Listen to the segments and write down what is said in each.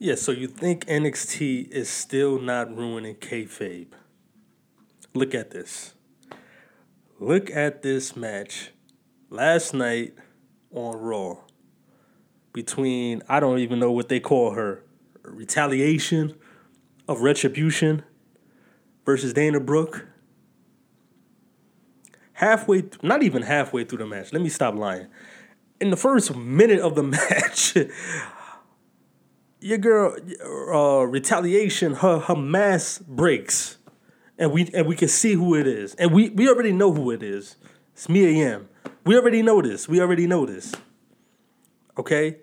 Yeah, so you think NXT is still not ruining kayfabe? Look at this. Look at this match last night on Raw between I don't even know what they call her retaliation of retribution versus Dana Brooke. Halfway, not even halfway through the match. Let me stop lying. In the first minute of the match, your girl uh, retaliation her her mask breaks. And we and we can see who it is. And we we already know who it is. It's mia yim we already know this. We already know this. Okay?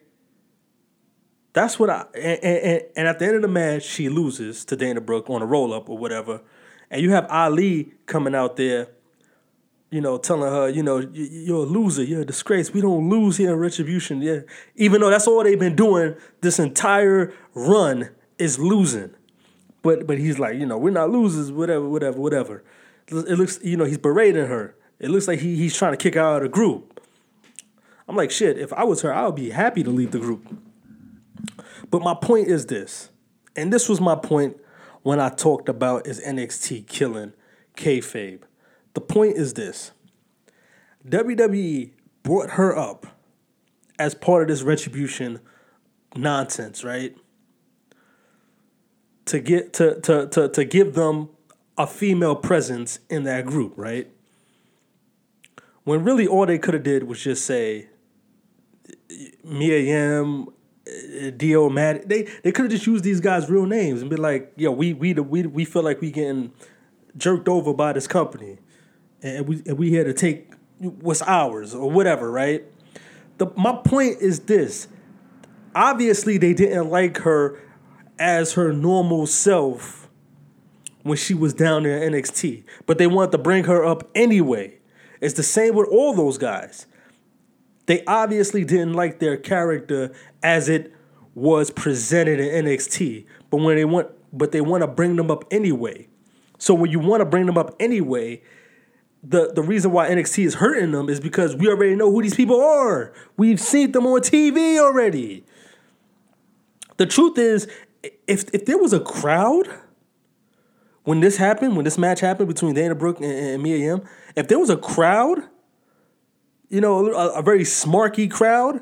That's what i and, and, and at the end of the match she loses to dana brooke on a roll-up or whatever. And you have ali coming out there you know, telling her, you know, you're a loser, you're a disgrace. We don't lose here in retribution. Yeah, even though that's all they've been doing this entire run is losing. But but he's like, you know, we're not losers, whatever, whatever, whatever. It looks, you know, he's berating her. It looks like he, he's trying to kick her out of the group. I'm like, shit, if I was her, I would be happy to leave the group. But my point is this, and this was my point when I talked about is NXT killing kayfabe the point is this WWE brought her up as part of this retribution nonsense, right? To get to to to to give them a female presence in that group, right? When really all they could have did was just say Mia Yim, Dio Maddin. They they could have just used these guys' real names and be like, yo, we we we we feel like we getting jerked over by this company and we and we here to take what's ours or whatever, right? The my point is this. Obviously they didn't like her as her normal self when she was down there in NXT, but they wanted to bring her up anyway. It's the same with all those guys. They obviously didn't like their character as it was presented in NXT, but when they want but they want to bring them up anyway. So when you want to bring them up anyway, the the reason why NXT is hurting them is because we already know who these people are. We've seen them on TV already. The truth is, if if there was a crowd when this happened, when this match happened between Dana Brooke and, and Mia Yim, if there was a crowd, you know, a, a very smarky crowd,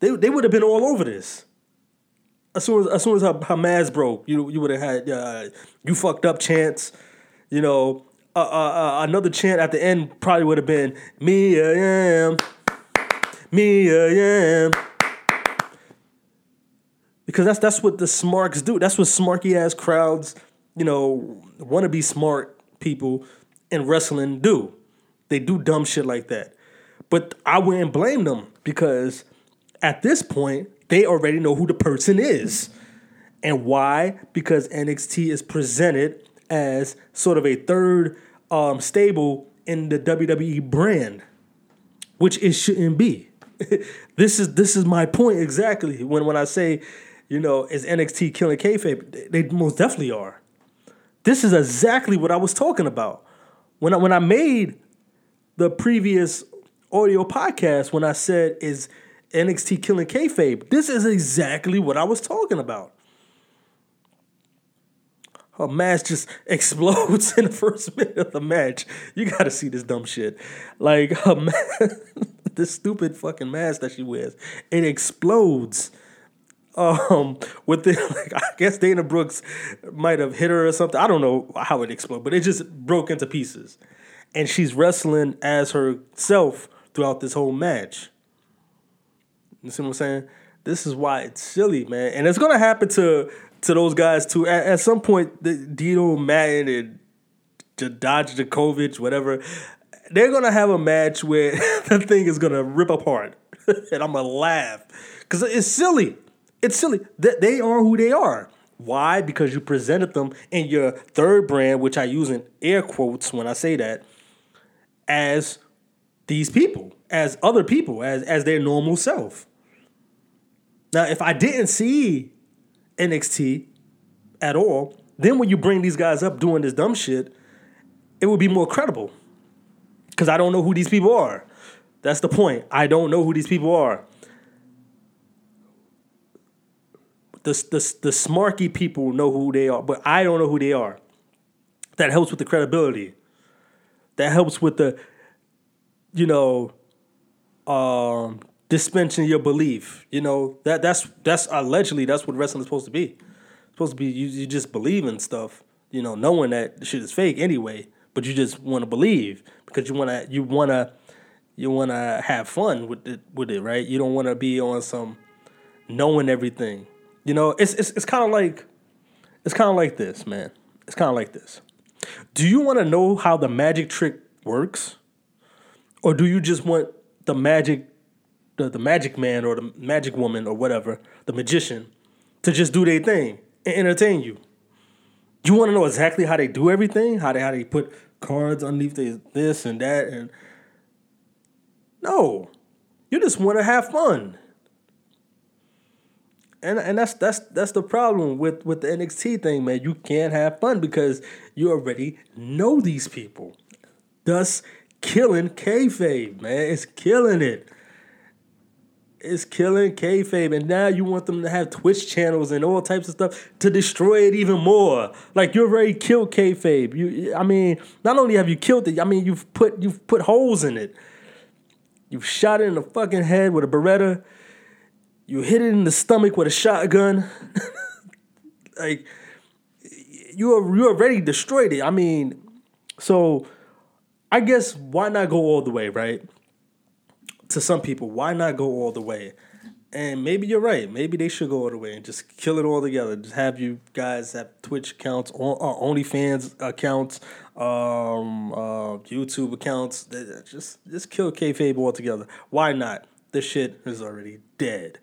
they they would have been all over this. As soon as as soon as her, her mask broke, you you would have had uh, you fucked up chance, you know, uh, uh, uh, another chant at the end probably would have been "Me I am, me I am," because that's that's what the smarks do. That's what smarky ass crowds, you know, want to be smart people in wrestling do. They do dumb shit like that. But I wouldn't blame them because at this point they already know who the person is. And why? Because NXT is presented as sort of a third um, stable in the WWE brand, which it shouldn't be. this is this is my point exactly when when I say, you know, is NXT killing kayfabe? They most definitely are. This is exactly what I was talking about when I when I made the previous audio podcast when I said is NXT killing kayfabe. This is exactly what I was talking about her mask just explodes in the first minute of the match. You got to see this dumb shit. Like mask, this stupid fucking mask that she wears, it explodes. Um, with the like, I guess Dana Brooks might have hit her or something. I don't know how it exploded, but it just broke into pieces, and she's wrestling as herself throughout this whole match. You see what I'm saying? This is why it's silly, man, and it's gonna happen to to those guys too. At, at some point, the Dino Madden and Dodge Dijakovic, whatever, they're gonna have a match where the thing is gonna rip apart, and I'm gonna laugh because it's silly. It's silly. that they are who they are. Why? Because you presented them in your third brand, which I use in air quotes when I say that, as these people, as other people, as as their normal self. Now, if I didn't see NXT at all, then when you bring these guys up doing this dumb shit, it would be more credible. Because I don't know who these people are. That's the point. I don't know who these people are. the the the smarky people know who they are, but I don't know who they are. That helps with the credibility. That helps with the, you know, um, dispensing your belief. You know that that's that's allegedly that's what wrestling is supposed to be. It's supposed to be you, you just believe in stuff. You know, knowing that shit is fake anyway, but you just want to believe because you wanna you wanna you wanna have fun with it with it, right? You don't want to be on some knowing everything. You know, it's it's it's kind of like it's kind of like this, man. It's kind of like this. Do you want to know how the magic trick works? Or do you just want the magic the, the magic man or the magic woman or whatever, the magician, to just do their thing and entertain you? You want to know exactly how they do everything? How they how they put cards underneath they, this and that and no. You just want to have fun and and that's that's that's the problem with with the NXT thing, man. You can't have fun because you already know these people. Thus, killing kayfabe, man. It's killing it. It's killing kayfabe, and now you want them to have Twitch channels and all types of stuff to destroy it even more. Like you already killed kayfabe. You, I mean, not only have you killed it, I mean you've put you've put holes in it. You've shot it in the fucking head with a Beretta you hit it in the stomach with a shotgun. like you are, you already destroyed it. I mean, so I guess why not go all the way, right? To some people, why not go all the way? And maybe you're right. Maybe they should go all the way and just kill it all together. Just have you guys have Twitch accounts, uh, OnlyFans accounts, um, uh, YouTube accounts. Just just kill kayfabe altogether. Why not? This shit is already dead.